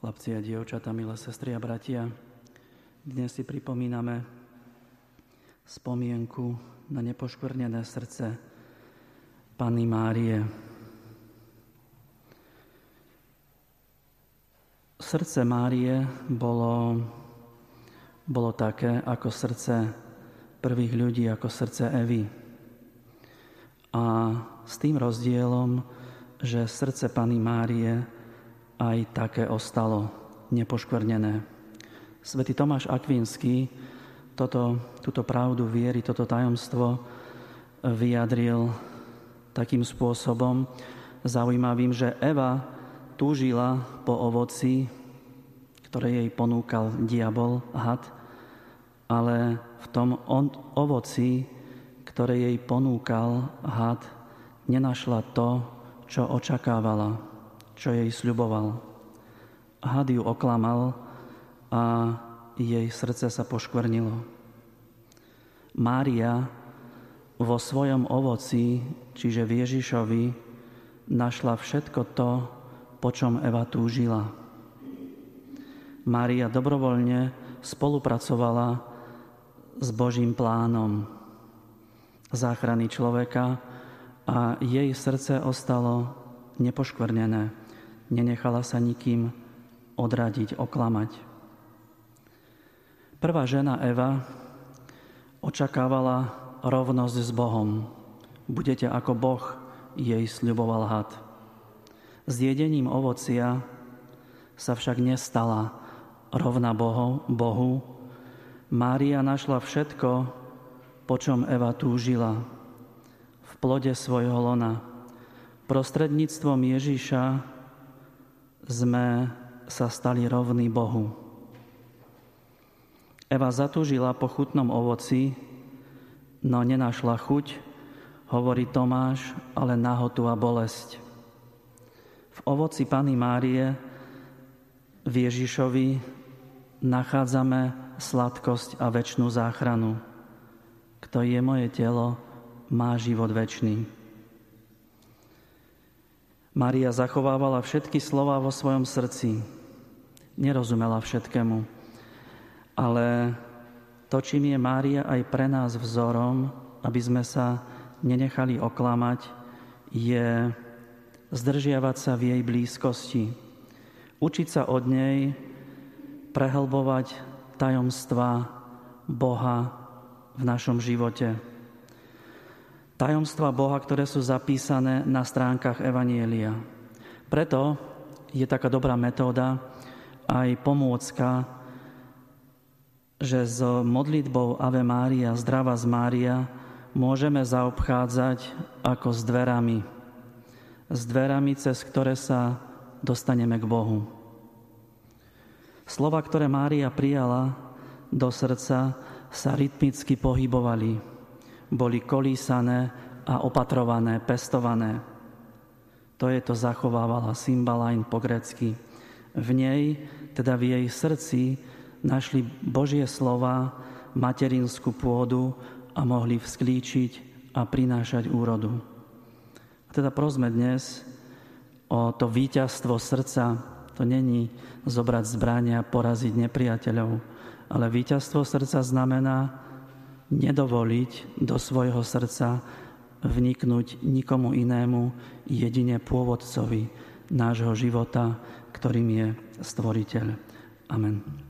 Chlapci a dievčatá, milé sestry a bratia, dnes si pripomíname spomienku na nepoškvrnené srdce Panny Márie. Srdce Márie bolo, bolo také ako srdce prvých ľudí, ako srdce Evy. A s tým rozdielom, že srdce Panny Márie aj také ostalo nepoškvrnené. Svetý Tomáš Akvinský toto, túto pravdu viery, toto tajomstvo vyjadril takým spôsobom zaujímavým, že Eva túžila po ovoci, ktoré jej ponúkal diabol, had, ale v tom on, ovoci, ktoré jej ponúkal had, nenašla to, čo očakávala čo jej sľuboval. Had ju oklamal a jej srdce sa poškvrnilo. Mária vo svojom ovoci, čiže v Ježišovi, našla všetko to, po čom Eva túžila. Mária dobrovoľne spolupracovala s Božím plánom záchrany človeka a jej srdce ostalo nepoškvrnené nenechala sa nikým odradiť, oklamať. Prvá žena Eva očakávala rovnosť s Bohom. Budete ako Boh, jej sľuboval had. S jedením ovocia sa však nestala rovna Bohu, Bohu. Mária našla všetko, po čom Eva túžila. V plode svojho lona. Prostredníctvom Ježíša sme sa stali rovní Bohu. Eva zatúžila po chutnom ovoci, no nenašla chuť, hovorí Tomáš, ale nahotu a bolesť. V ovoci Pany Márie v Ježišovi nachádzame sladkosť a väčšnú záchranu. Kto je moje telo, má život väčší. Maria zachovávala všetky slova vo svojom srdci. Nerozumela všetkému. Ale to, čím je Mária aj pre nás vzorom, aby sme sa nenechali oklamať, je zdržiavať sa v jej blízkosti. Učiť sa od nej, prehlbovať tajomstva Boha v našom živote tajomstva Boha, ktoré sú zapísané na stránkach Evanielia. Preto je taká dobrá metóda aj pomôcka, že s modlitbou Ave Mária, Zdrava z Mária, môžeme zaobchádzať ako s dverami. S dverami, cez ktoré sa dostaneme k Bohu. Slova, ktoré Mária prijala do srdca, sa rytmicky pohybovali boli kolísané a opatrované, pestované. To je to zachovávala Symbalain po grecky. V nej, teda v jej srdci, našli Božie slova, materinskú pôdu a mohli vzklíčiť a prinášať úrodu. A teda prosme dnes o to víťazstvo srdca. To není zobrať zbrania a poraziť nepriateľov, ale víťazstvo srdca znamená nedovoliť do svojho srdca vniknúť nikomu inému, jedine pôvodcovi nášho života, ktorým je Stvoriteľ. Amen.